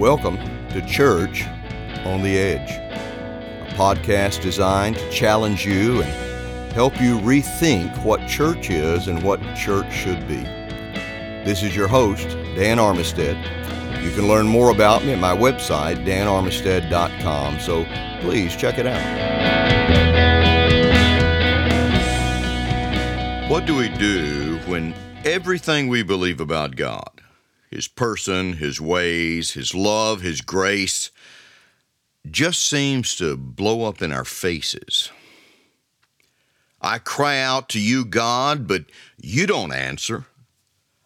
Welcome to Church on the Edge, a podcast designed to challenge you and help you rethink what church is and what church should be. This is your host, Dan Armistead. You can learn more about me at my website, danarmistead.com, so please check it out. What do we do when everything we believe about God, His person, His ways, His love, His grace, just seems to blow up in our faces? I cry out to you, God, but you don't answer.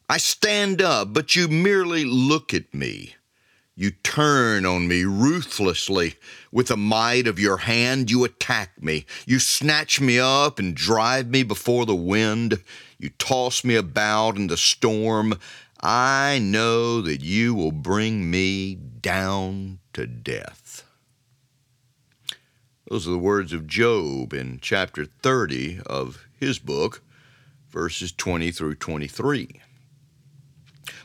I stand up, but you merely look at me. You turn on me ruthlessly. With the might of your hand, you attack me. You snatch me up and drive me before the wind. You toss me about in the storm. I know that you will bring me down to death. Those are the words of Job in chapter 30 of his book, verses 20 through 23.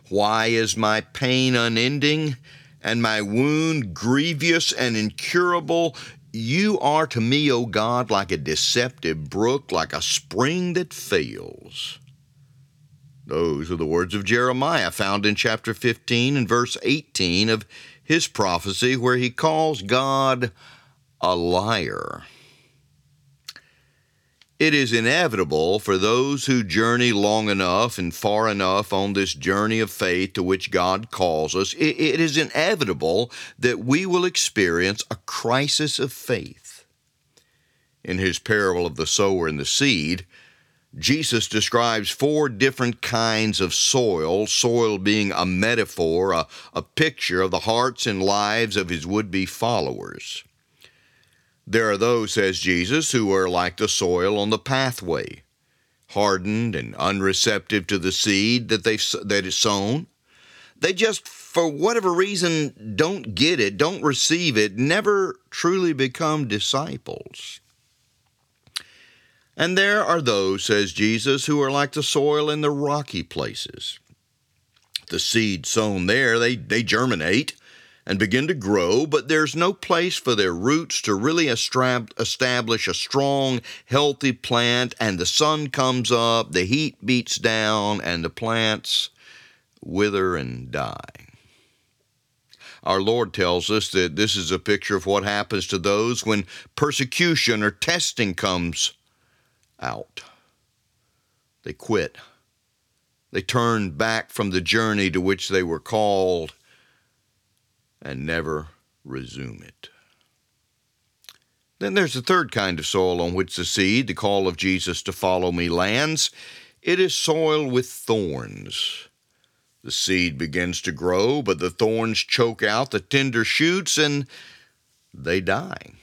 Why is my pain unending and my wound grievous and incurable? You are to me, O God, like a deceptive brook, like a spring that fails. Those are the words of Jeremiah found in chapter 15 and verse 18 of his prophecy, where he calls God a liar. It is inevitable for those who journey long enough and far enough on this journey of faith to which God calls us, it is inevitable that we will experience a crisis of faith. In his parable of the sower and the seed, Jesus describes four different kinds of soil, soil being a metaphor, a, a picture of the hearts and lives of his would be followers. There are those, says Jesus, who are like the soil on the pathway, hardened and unreceptive to the seed that they've that is sown. They just, for whatever reason, don't get it, don't receive it, never truly become disciples. And there are those, says Jesus, who are like the soil in the rocky places. The seed sown there, they, they germinate, and begin to grow, but there's no place for their roots to really establish a strong, healthy plant, and the sun comes up, the heat beats down, and the plants wither and die. Our Lord tells us that this is a picture of what happens to those when persecution or testing comes out. They quit. They turn back from the journey to which they were called and never resume it. Then there's the third kind of soil on which the seed, the call of Jesus to follow me, lands. It is soil with thorns. The seed begins to grow, but the thorns choke out the tender shoots and they die.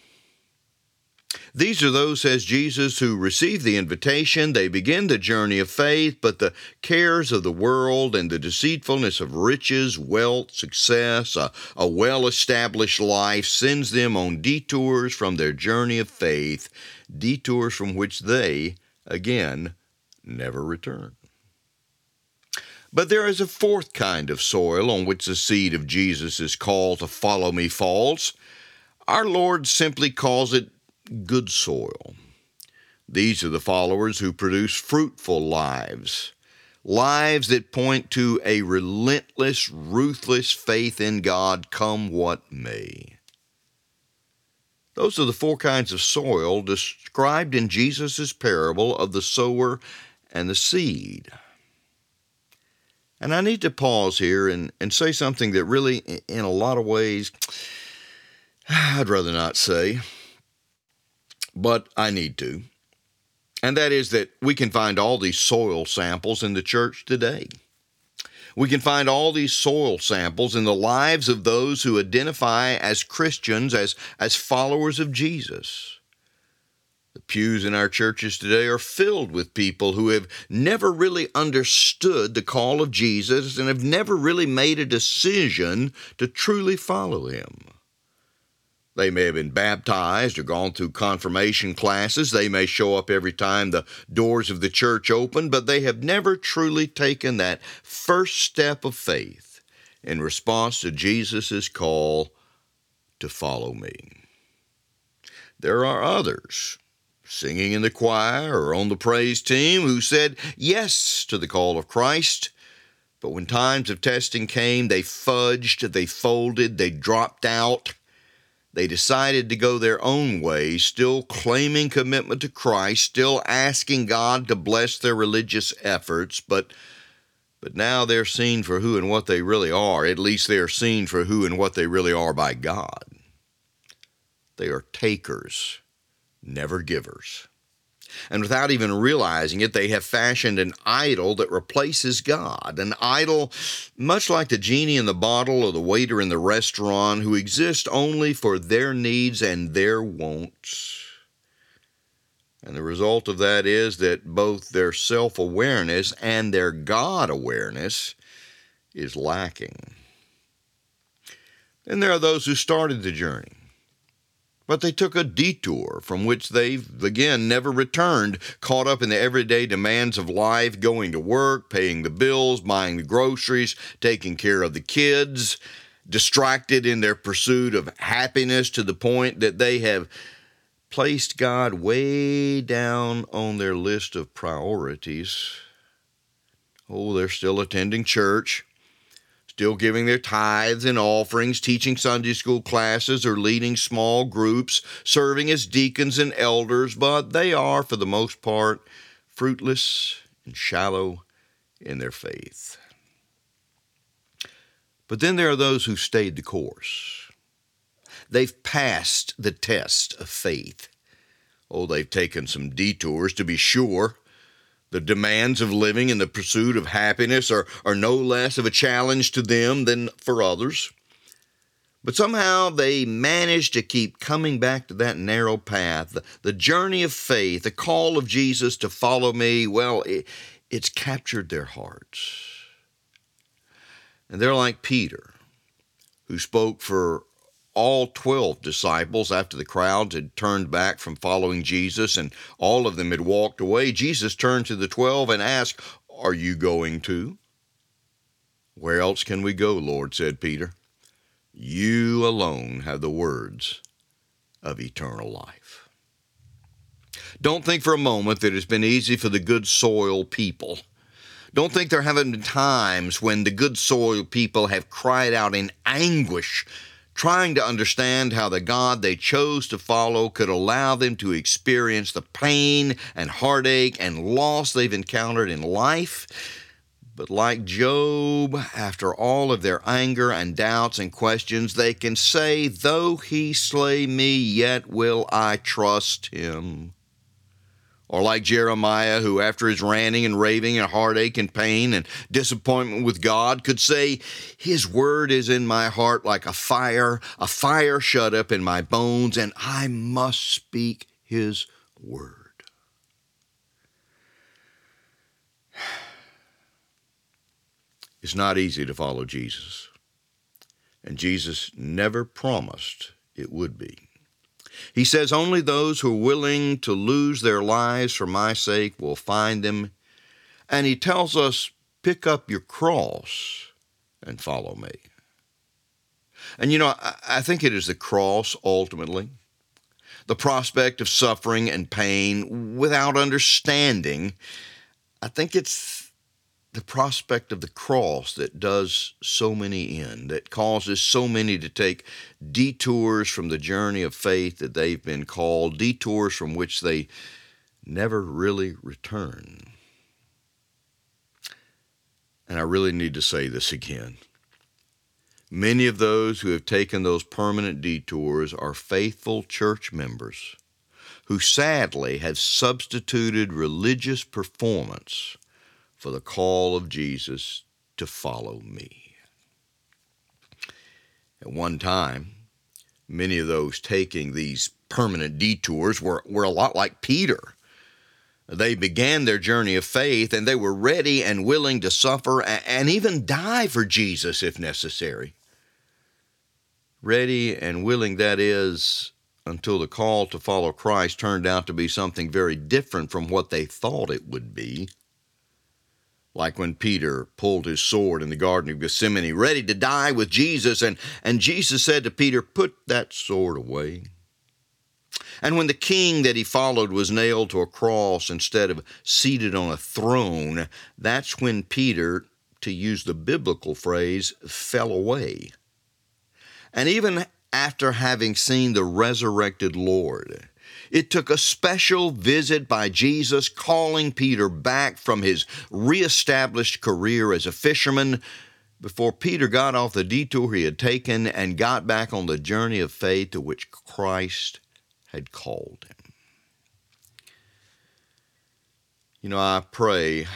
These are those, says Jesus, who receive the invitation. They begin the journey of faith, but the cares of the world and the deceitfulness of riches, wealth, success, a, a well established life sends them on detours from their journey of faith, detours from which they, again, never return. But there is a fourth kind of soil on which the seed of Jesus' call to follow me falls. Our Lord simply calls it good soil. These are the followers who produce fruitful lives, lives that point to a relentless, ruthless faith in God, come what may. Those are the four kinds of soil described in Jesus' parable of the sower and the seed. And I need to pause here and, and say something that really, in a lot of ways, I'd rather not say but I need to. And that is that we can find all these soil samples in the church today. We can find all these soil samples in the lives of those who identify as Christians, as, as followers of Jesus. The pews in our churches today are filled with people who have never really understood the call of Jesus and have never really made a decision to truly follow him. They may have been baptized or gone through confirmation classes. They may show up every time the doors of the church open, but they have never truly taken that first step of faith in response to Jesus' call to follow me. There are others singing in the choir or on the praise team who said yes to the call of Christ. But when times of testing came, they fudged, they folded, they dropped out. They decided to go their own way, still claiming commitment to Christ, still asking God to bless their religious efforts, but but now they're seen for who and what they really are. At least they are seen for who and what they really are by God. They are takers, never givers. And without even realizing it, they have fashioned an idol that replaces God. An idol, much like the genie in the bottle or the waiter in the restaurant, who exist only for their needs and their wants. And the result of that is that both their self awareness and their God awareness is lacking. Then there are those who started the journey but they took a detour from which they've, again, never returned, caught up in the everyday demands of life, going to work, paying the bills, buying the groceries, taking care of the kids, distracted in their pursuit of happiness to the point that they have placed God way down on their list of priorities. Oh, they're still attending church still giving their tithes and offerings, teaching Sunday school classes, or leading small groups, serving as deacons and elders, but they are, for the most part, fruitless and shallow in their faith. But then there are those who stayed the course. They've passed the test of faith. Oh, they've taken some detours to be sure, the demands of living in the pursuit of happiness are, are no less of a challenge to them than for others. But somehow they manage to keep coming back to that narrow path, the, the journey of faith, the call of Jesus to follow me. Well, it, it's captured their hearts. And they're like Peter, who spoke for all 12 disciples after the crowds had turned back from following Jesus and all of them had walked away, Jesus turned to the 12 and asked, Are you going too? Where else can we go, Lord? said Peter. You alone have the words of eternal life. Don't think for a moment that it's been easy for the good soil people. Don't think there haven't been times when the good soil people have cried out in anguish trying to understand how the God they chose to follow could allow them to experience the pain and heartache and loss they've encountered in life. But like Job, after all of their anger and doubts and questions, they can say, Though he slay me, yet will I trust him. Or like Jeremiah, who after his ranting and raving and heartache and pain and disappointment with God could say, His word is in my heart like a fire, a fire shut up in my bones, and I must speak His word. It's not easy to follow Jesus, and Jesus never promised it would be. He says, Only those who are willing to lose their lives for my sake will find them. And he tells us, Pick up your cross and follow me. And you know, I, think it is the cross ultimately, the prospect of suffering and pain without understanding. I think it's the prospect of the cross that does so many in, that causes so many to take detours from the journey of faith that they've been called, detours from which they never really return. And I really need to say this again. Many of those who have taken those permanent detours are faithful church members who sadly have substituted religious performance for the call of Jesus to follow me. At one time, many of those taking these permanent detours were, were a lot like Peter. They began their journey of faith and they were ready and willing to suffer and even die for Jesus if necessary. Ready and willing, that is, until the call to follow Christ turned out to be something very different from what they thought it would be. Like when Peter pulled his sword in the Garden of Gethsemane, ready to die with Jesus, and, and Jesus said to Peter, Put that sword away. And when the king that he followed was nailed to a cross instead of seated on a throne, that's when Peter, to use the biblical phrase, fell away. And even after having seen the resurrected Lord, it took a special visit by Jesus calling Peter back from his reestablished career as a fisherman before Peter got off the detour he had taken and got back on the journey of faith to which Christ had called him. You know, I pray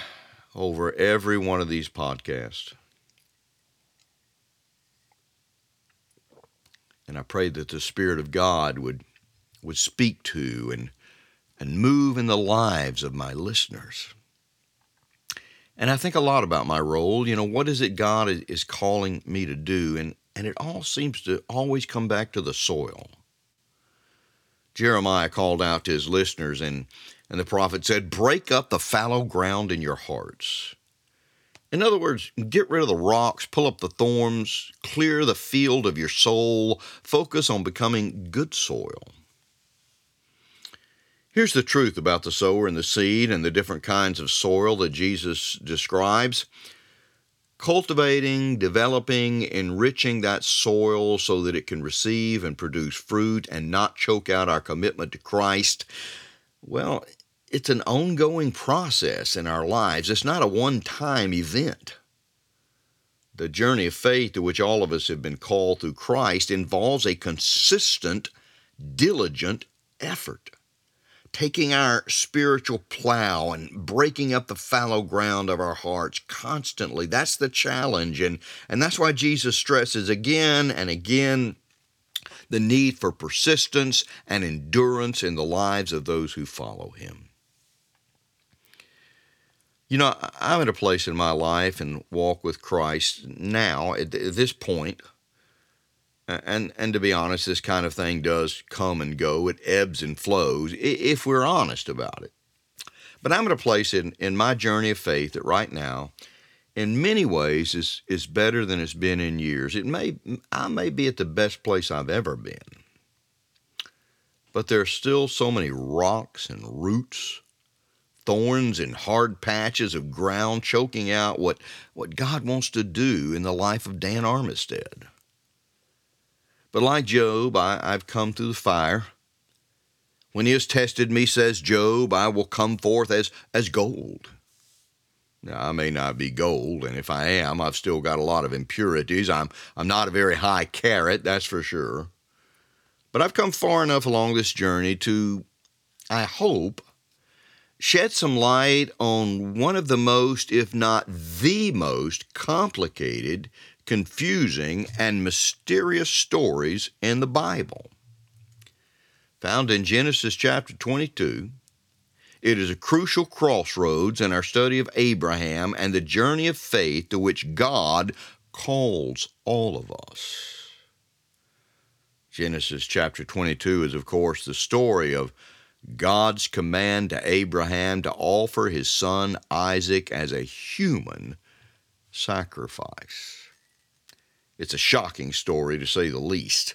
over every one of these podcasts. And I pray that the Spirit of God would would speak to and, and move in the lives of my listeners. And I think a lot about my role. You know, what is it God is calling me to do? And, and it all seems to always come back to the soil. Jeremiah called out to his listeners, and, and the prophet said, Break up the fallow ground in your hearts. In other words, get rid of the rocks, pull up the thorns, clear the field of your soul, focus on becoming good soil. Here's the truth about the sower and the seed and the different kinds of soil that Jesus describes. Cultivating, developing, enriching that soil so that it can receive and produce fruit and not choke out our commitment to Christ, well, it's an ongoing process in our lives. It's not a one time event. The journey of faith to which all of us have been called through Christ involves a consistent, diligent effort taking our spiritual plow and breaking up the fallow ground of our hearts constantly. That's the challenge. And, and that's why Jesus stresses again and again the need for persistence and endurance in the lives of those who follow him. You know, I'm at a place in my life and walk with Christ now, at this point, and and to be honest, this kind of thing does come and go. It ebbs and flows if we're honest about it. But I'm at a place in, in my journey of faith that right now, in many ways, is is better than it's been in years. It may I may be at the best place I've ever been. But there are still so many rocks and roots, thorns and hard patches of ground choking out what, what God wants to do in the life of Dan Armistead. But like Job, I, I've come through the fire. When he has tested me, says Job, I will come forth as, as gold. Now, I may not be gold, and if I am, I've still got a lot of impurities. I'm, I'm not a very high carat, that's for sure. But I've come far enough along this journey to, I hope, shed some light on one of the most, if not the most, complicated confusing, and mysterious stories in the Bible. Found in Genesis chapter 22, it is a crucial crossroads in our study of Abraham and the journey of faith to which God calls all of us. Genesis chapter 22 is, of course, the story of God's command to Abraham to offer his son Isaac as a human sacrifice. It's a shocking story, to say the least.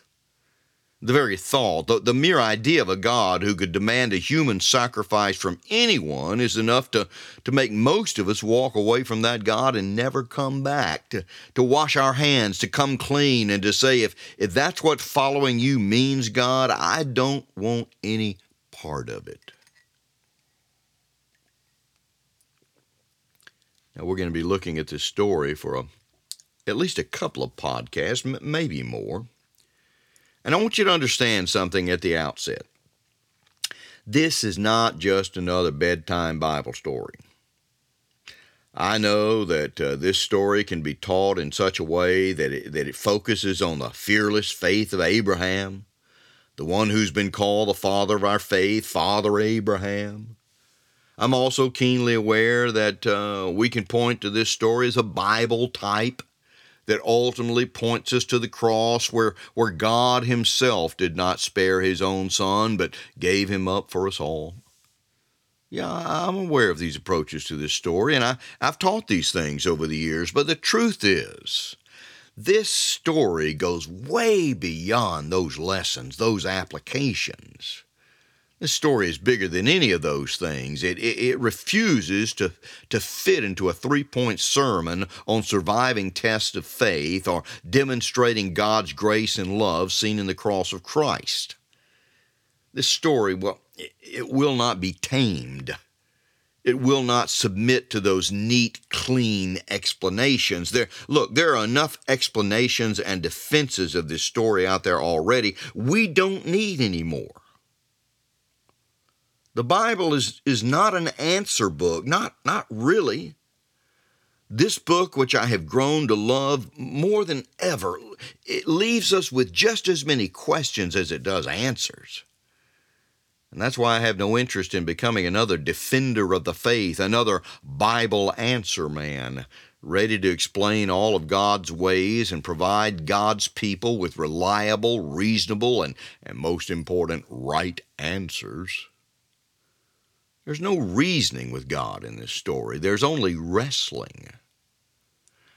The very thought, the, the mere idea of a God who could demand a human sacrifice from anyone is enough to, to make most of us walk away from that God and never come back, to, to wash our hands, to come clean, and to say, if, if that's what following you means, God, I don't want any part of it. Now, we're going to be looking at this story for a at least a couple of podcasts, maybe more. And I want you to understand something at the outset. This is not just another bedtime Bible story. I know that uh, this story can be taught in such a way that it, that it focuses on the fearless faith of Abraham, the one who's been called the father of our faith, Father Abraham. I'm also keenly aware that uh, we can point to this story as a Bible type that ultimately points us to the cross where, where God Himself did not spare His own Son, but gave Him up for us all. Yeah, I'm aware of these approaches to this story, and I, I've taught these things over the years, but the truth is, this story goes way beyond those lessons, those applications. This story is bigger than any of those things. It, it, it refuses to, to fit into a three point sermon on surviving tests of faith or demonstrating God's grace and love seen in the cross of Christ. This story, well, it, it will not be tamed. It will not submit to those neat, clean explanations. There, look, there are enough explanations and defenses of this story out there already. We don't need any more. The Bible is, is not an answer book, not, not really. This book, which I have grown to love more than ever, it leaves us with just as many questions as it does answers. And that's why I have no interest in becoming another defender of the faith, another Bible answer man, ready to explain all of God's ways and provide God's people with reliable, reasonable, and, and most important, right answers. There's no reasoning with God in this story, there's only wrestling.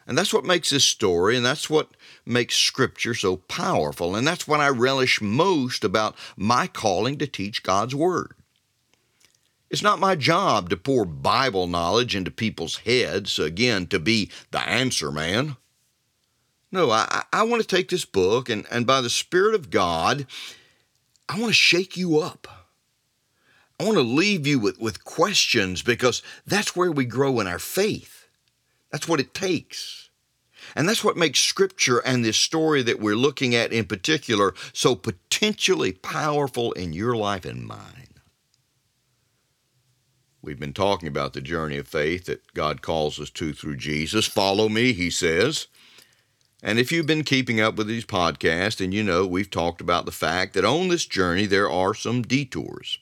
And that's what makes this story, and that's what makes Scripture so powerful, and that's what I relish most about my calling to teach God's Word. It's not my job to pour Bible knowledge into people's heads, again, to be the answer man. No, I, I want to take this book, and, and by the Spirit of God, I want to shake you up. I want to leave you with, with questions because that's where we grow in our faith. That's what it takes. And that's what makes Scripture and this story that we're looking at in particular so potentially powerful in your life and mine. We've been talking about the journey of faith that God calls us to through Jesus. Follow me, he says. And if you've been keeping up with these podcasts, and you know we've talked about the fact that on this journey there are some detours.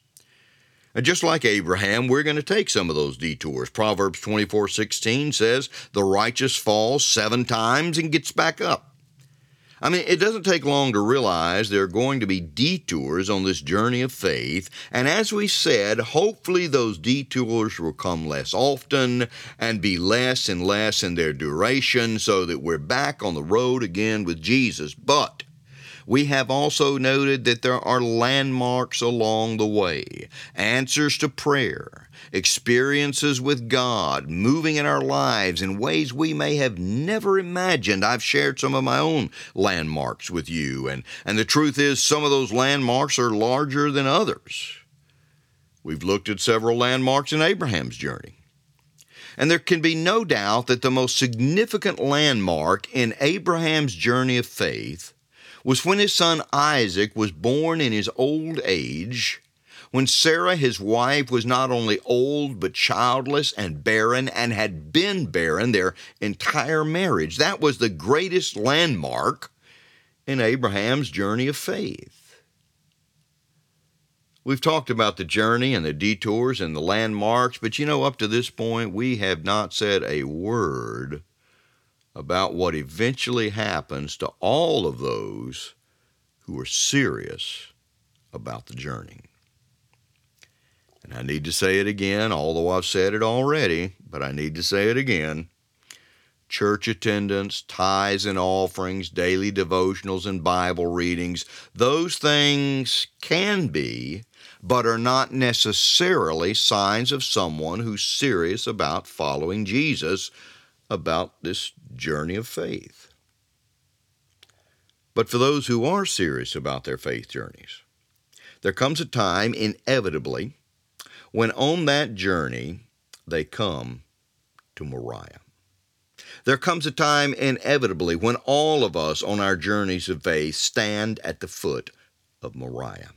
And just like Abraham, we're going to take some of those detours. Proverbs 24 16 says, The righteous falls seven times and gets back up. I mean, it doesn't take long to realize there are going to be detours on this journey of faith. And as we said, hopefully those detours will come less often and be less and less in their duration so that we're back on the road again with Jesus. But we have also noted that there are landmarks along the way, answers to prayer, experiences with God, moving in our lives in ways we may have never imagined. I've shared some of my own landmarks with you, and, and the truth is, some of those landmarks are larger than others. We've looked at several landmarks in Abraham's journey. And there can be no doubt that the most significant landmark in Abraham's journey of faith was when his son Isaac was born in his old age, when Sarah, his wife, was not only old but childless and barren and had been barren their entire marriage. That was the greatest landmark in Abraham's journey of faith. We've talked about the journey and the detours and the landmarks, but you know, up to this point, we have not said a word about what eventually happens to all of those who are serious about the journey. And I need to say it again, although I've said it already, but I need to say it again. Church attendance, tithes and offerings, daily devotionals and Bible readings, those things can be, but are not necessarily signs of someone who's serious about following Jesus about this journey of faith. But for those who are serious about their faith journeys, there comes a time, inevitably, when on that journey they come to Moriah. There comes a time, inevitably, when all of us on our journeys of faith stand at the foot of Moriah.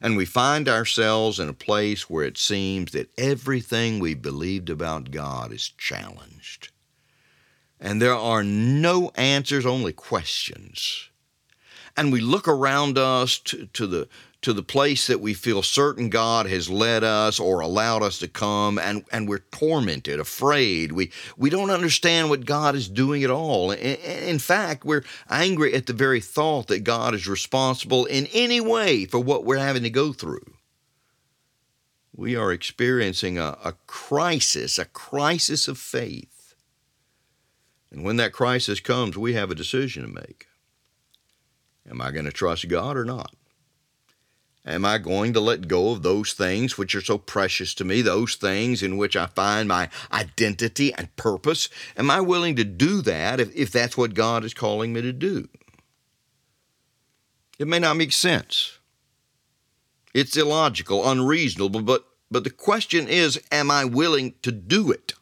And we find ourselves in a place where it seems that everything we believed about God is challenged and there are no answers, only questions. And we look around us to, to, the to the place that we feel certain God has led us or allowed us to come, and, and we're tormented, afraid. We we don't understand what God is doing at all. In, in fact, we're angry at the very thought that God is responsible in any way for what we're having to go through. we are experiencing a, a crisis, a crisis of faith. And when that crisis comes, we have a decision to make. Am I going to trust God or not? Am I going to let go of those things which are so precious to me, those things in which I find my identity and purpose? Am I willing to do that if, if that's what God is calling me to do? It may not make sense. It's illogical, unreasonable, but, but the question is am I willing to do it?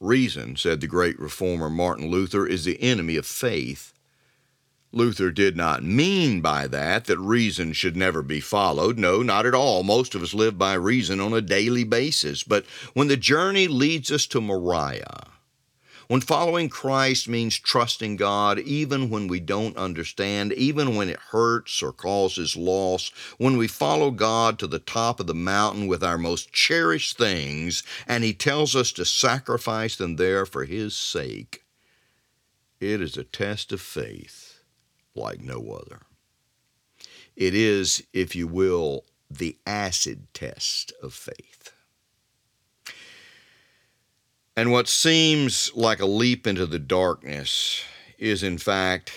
Reason, said the great reformer Martin Luther, is the enemy of faith. Luther did not mean by that that reason should never be followed. No, not at all. Most of us live by reason on a daily basis. But when the journey leads us to Moriah, when following Christ means trusting God even when we don't understand, even when it hurts or causes loss, when we follow God to the top of the mountain with our most cherished things, and He tells us to sacrifice them there for His sake, it is a test of faith like no other. It is, if you will, the acid test of faith. And what seems like a leap into the darkness is, in fact,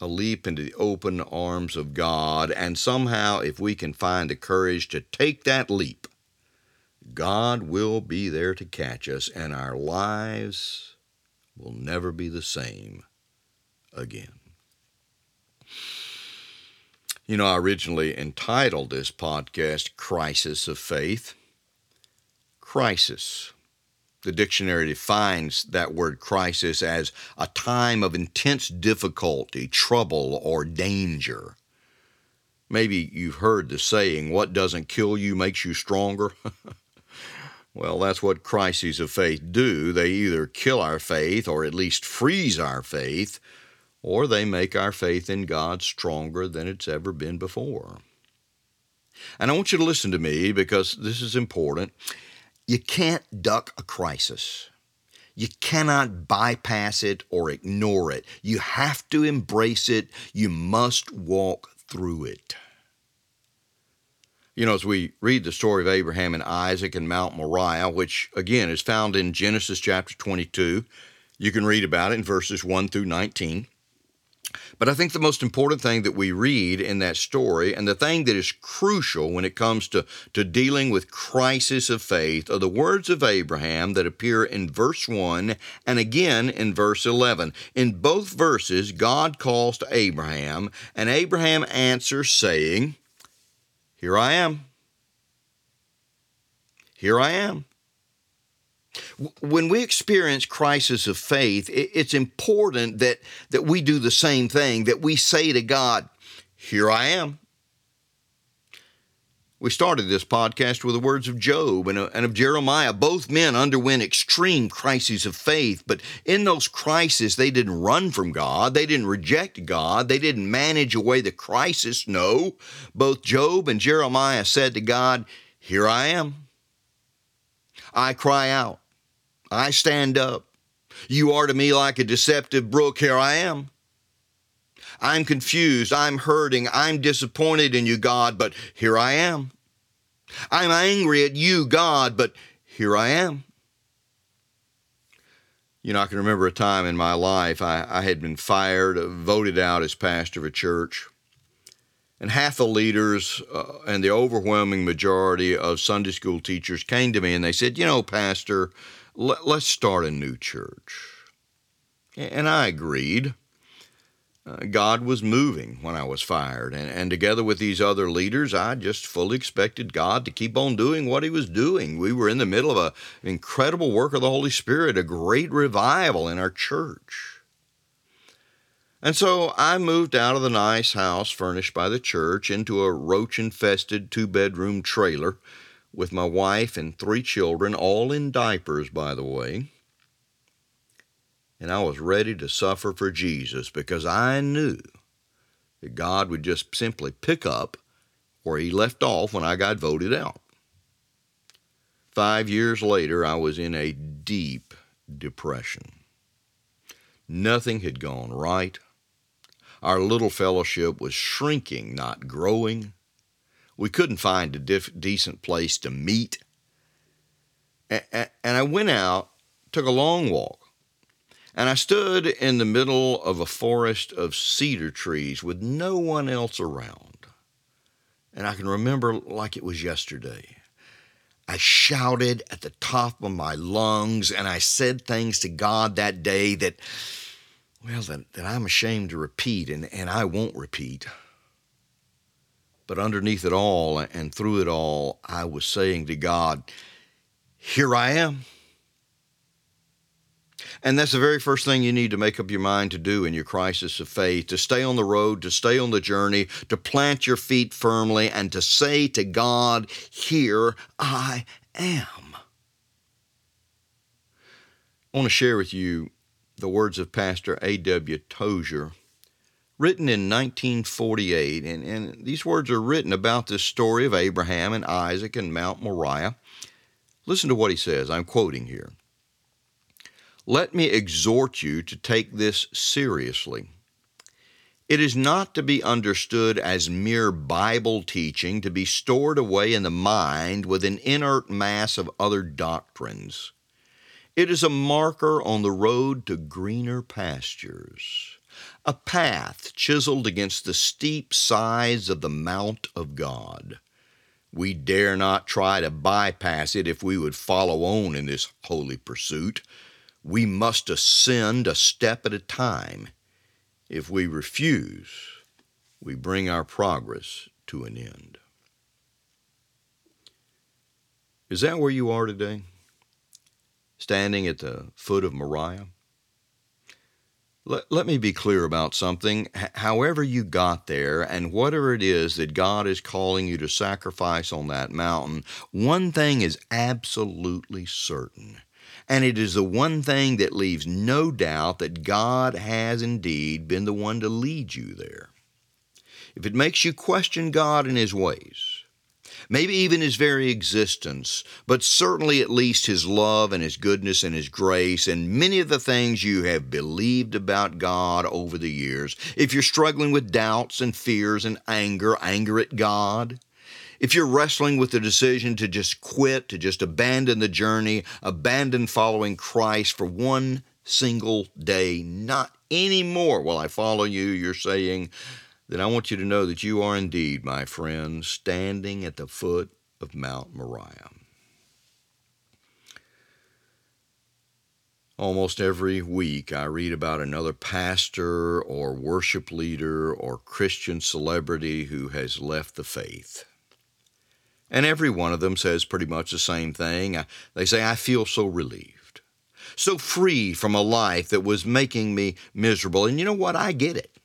a leap into the open arms of God. And somehow, if we can find the courage to take that leap, God will be there to catch us, and our lives will never be the same again. You know, I originally entitled this podcast Crisis of Faith. Crisis. The dictionary defines that word crisis as a time of intense difficulty, trouble, or danger. Maybe you've heard the saying, what doesn't kill you makes you stronger. well, that's what crises of faith do. They either kill our faith or at least freeze our faith or they make our faith in God stronger than it's ever been before. And I want you to listen to me because this is important. You can't duck a crisis. You cannot bypass it or ignore it. You have to embrace it. You must walk through it. You know, as we read the story of Abraham and Isaac and Mount Moriah, which again is found in Genesis chapter 22, you can read about it in verses 1 through 19. But I think the most important thing that we read in that story, and the thing that is crucial when it comes to, to dealing with crisis of faith, are the words of Abraham that appear in verse 1 and again in verse 11. In both verses, God calls to Abraham, and Abraham answers, saying, Here I am. Here I am. When we experience crisis of faith, it's important that, that we do the same thing, that we say to God, Here I am. We started this podcast with the words of Job uh, and, of Jeremiah. Both men underwent extreme crises of faith, but in those crises, they didn't run from God. They didn't reject God. They didn't manage away the crisis. No, both Job and Jeremiah said to God, Here I am. I cry out. I stand up. You are to me like a deceptive brook. Here I am. I'm confused. I'm hurting. I'm disappointed in you, God, but here I am. I'm angry at you, God, but here I am. You know, I can remember a time in my life I, I had been fired, voted out as pastor of a church. And half the leaders uh, and the overwhelming majority of Sunday school teachers came to me and they said, You know, Pastor, let, us start a new church. And I agreed. Uh, God was moving when I was fired, and, and together with these other leaders, I just fully expected God to keep on doing what He was doing. We were in the middle of an incredible work of the Holy Spirit, a great revival in our church. And so I moved out of the nice house furnished by the church into a roach infested two bedroom trailer with my wife and three children, all in diapers, by the way. And I was ready to suffer for Jesus because I knew that God would just simply pick up where He left off when I got voted out. Five years later, I was in a deep depression. Nothing had gone right. Our little fellowship was shrinking, not growing. We couldn't find a decent place to meet. And, and I went out, took a long walk, and I stood in the middle of a forest of cedar trees with no one else around. And I can remember like it was yesterday. I shouted at the top of my lungs and I said things to God that day that, well, that, that I'm ashamed to repeat and, and I won't repeat. But underneath it all and through it all, I was saying to God, Here I am. And that's the very first thing you need to make up your mind to do in your crisis of faith to stay on the road, to stay on the journey, to plant your feet firmly, and to say to God, Here I am. I want to share with you the words of Pastor A.W. Tozer, written in 1948. And, and these words are written about this story of Abraham and Isaac and Mount Moriah. Listen to what he says. I'm quoting here. Let me exhort you to take this seriously. It is not to be understood as mere Bible teaching to be stored away in the mind with an inert mass of other doctrines. It is a marker on the road to greener pastures, a path chiseled against the steep sides of the Mount of God. We dare not try to bypass it if we would follow on in this holy pursuit we must ascend a step at a time. If we refuse, we bring our progress to an end. Is that where you are today? Standing at the foot of Moriah? Let, let me be clear about something. H- however, you got there, and whatever it is that God is calling you to sacrifice on that mountain, one thing is absolutely certain and it is the one thing that leaves no doubt that God has indeed been the one to lead you there. If it makes you question God and His ways, maybe even His very existence, but certainly at least His love and His goodness and His grace and many of the things you have believed about God over the years, if you're struggling with doubts and fears and anger, anger at God, if you're wrestling with the decision to just quit, to just abandon the journey, abandon following Christ for one single day, not anymore will I follow you, you're saying, then I want you to know that you are indeed, my friend, standing at the foot of Mount Moriah. Almost every week, I read about another pastor or worship leader or Christian celebrity who has left the faith. And every one of them says pretty much the same thing. They say, I feel so relieved, so free from a life that was making me miserable. And you know what? I get it.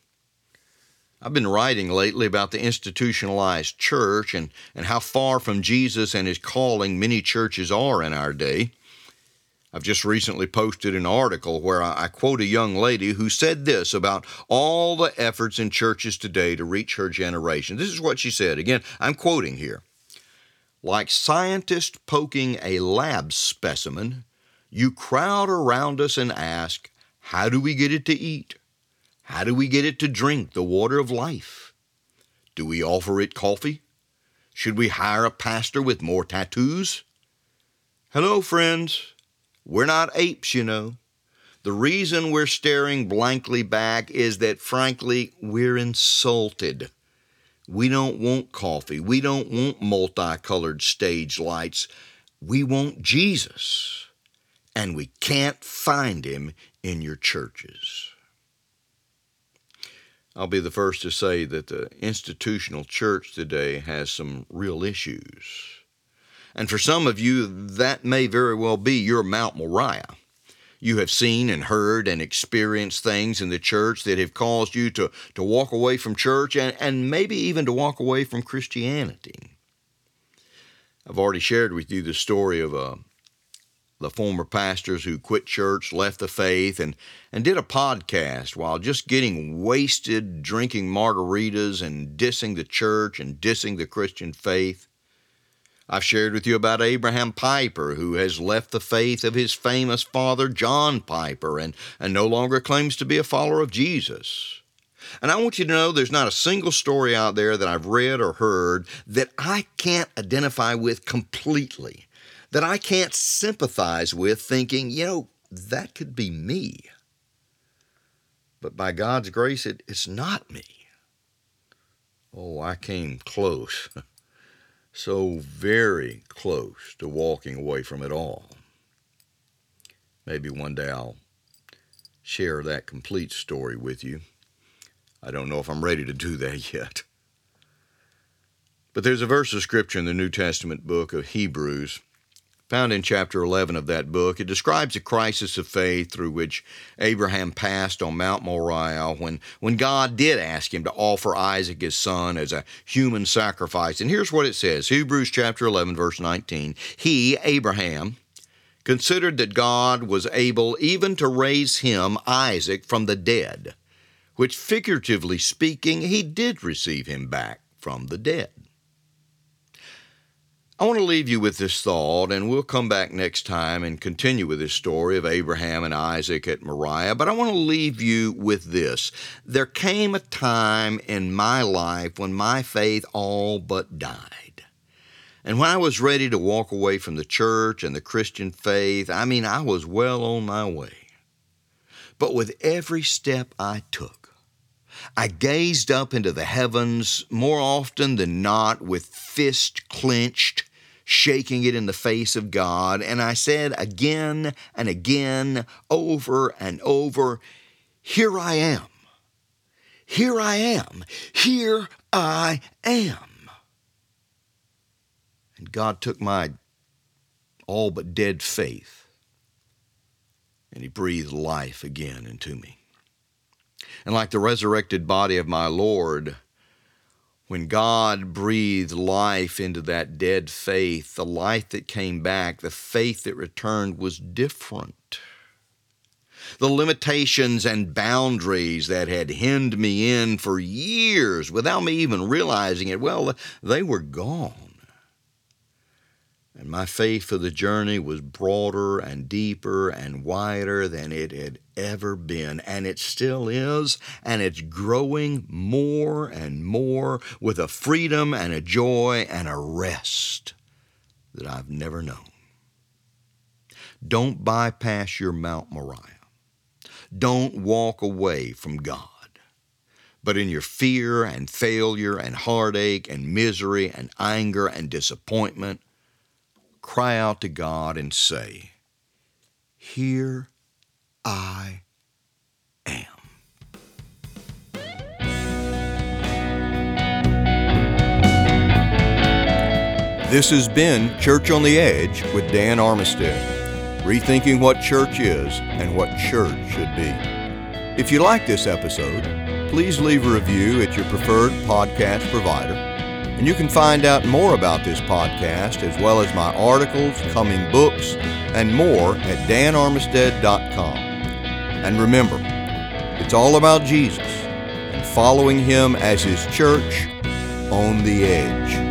I've been writing lately about the institutionalized church and, and how far from Jesus and his calling many churches are in our day. I've just recently posted an article where I, I quote a young lady who said this about all the efforts in churches today to reach her generation. This is what she said. Again, I'm quoting here. Like scientists poking a lab specimen, you crowd around us and ask, How do we get it to eat? How do we get it to drink the water of life? Do we offer it coffee? Should we hire a pastor with more tattoos? Hello, friends. We're not apes, you know. The reason we're staring blankly back is that, frankly, we're insulted. We don't want coffee. We don't want multicolored stage lights. We want Jesus. And we can't find him in your churches. I'll be the first to say that the institutional church today has some real issues. And for some of you, that may very well be your Mount Moriah. You have seen and heard and experienced things in the church that have caused you to, to walk away from church and, and maybe even to walk away from Christianity. I've already shared with you the story of uh, the former pastors who quit church, left the faith, and, and did a podcast while just getting wasted, drinking margaritas, and dissing the church and dissing the Christian faith. I've shared with you about Abraham Piper, who has left the faith of his famous father, John Piper, and, and no longer claims to be a follower of Jesus. And I want you to know there's not a single story out there that I've read or heard that I can't identify with completely, that I can't sympathize with, thinking, you know, that could be me. But by God's grace, it, it's not me. Oh, I came close, so very close to walking away from it all. Maybe one day I'll share that complete story with you. I don't know if I'm ready to do that yet. But there's a verse of scripture in the New Testament book of Hebrews, found in chapter 11 of that book. It describes a crisis of faith through which Abraham passed on Mount Moriah when, when God did ask him to offer Isaac his son as a human sacrifice. And here's what it says Hebrews chapter 11, verse 19. He, Abraham, considered that God was able even to raise him, Isaac, from the dead which figuratively speaking, he did receive him back from the dead. I want to leave you with this thought, and we'll come back next time and continue with this story of Abraham and Isaac at Moriah. But I want to leave you with this. There came a time in my life when my faith all but died. And when I was ready to walk away from the church and the Christian faith, I mean, I was well on my way. But with every step I took, I gazed up into the heavens more often than not with fist clenched, shaking it in the face of God, and I said again and again, over and over, Here I am. Here I am. Here I am. And God took my all but dead faith and He breathed life again into me. And like the resurrected body of my Lord, when God breathed life into that dead faith, the life that came back, the faith that returned was different. The limitations and boundaries that had hemmed me in for years without me even realizing it, well, they were gone. And my faith for the journey was broader and deeper and wider than it had ever been. And it still is. And it's growing more and more with a freedom and a joy and a rest that I've never known. Don't bypass your Mount Moriah. Don't walk away from God. But in your fear and failure and heartache and misery and anger and disappointment, cry out to God and say, Here I am. This has been Church on the Edge with Dan Armistead, rethinking what church is and what church should be. If you like this episode, please leave a review at your preferred podcast provider and you can find out more about this podcast, as well as my articles, coming books, and more at danarmistead.com. And remember, it's all about Jesus and following Him as His church on the edge.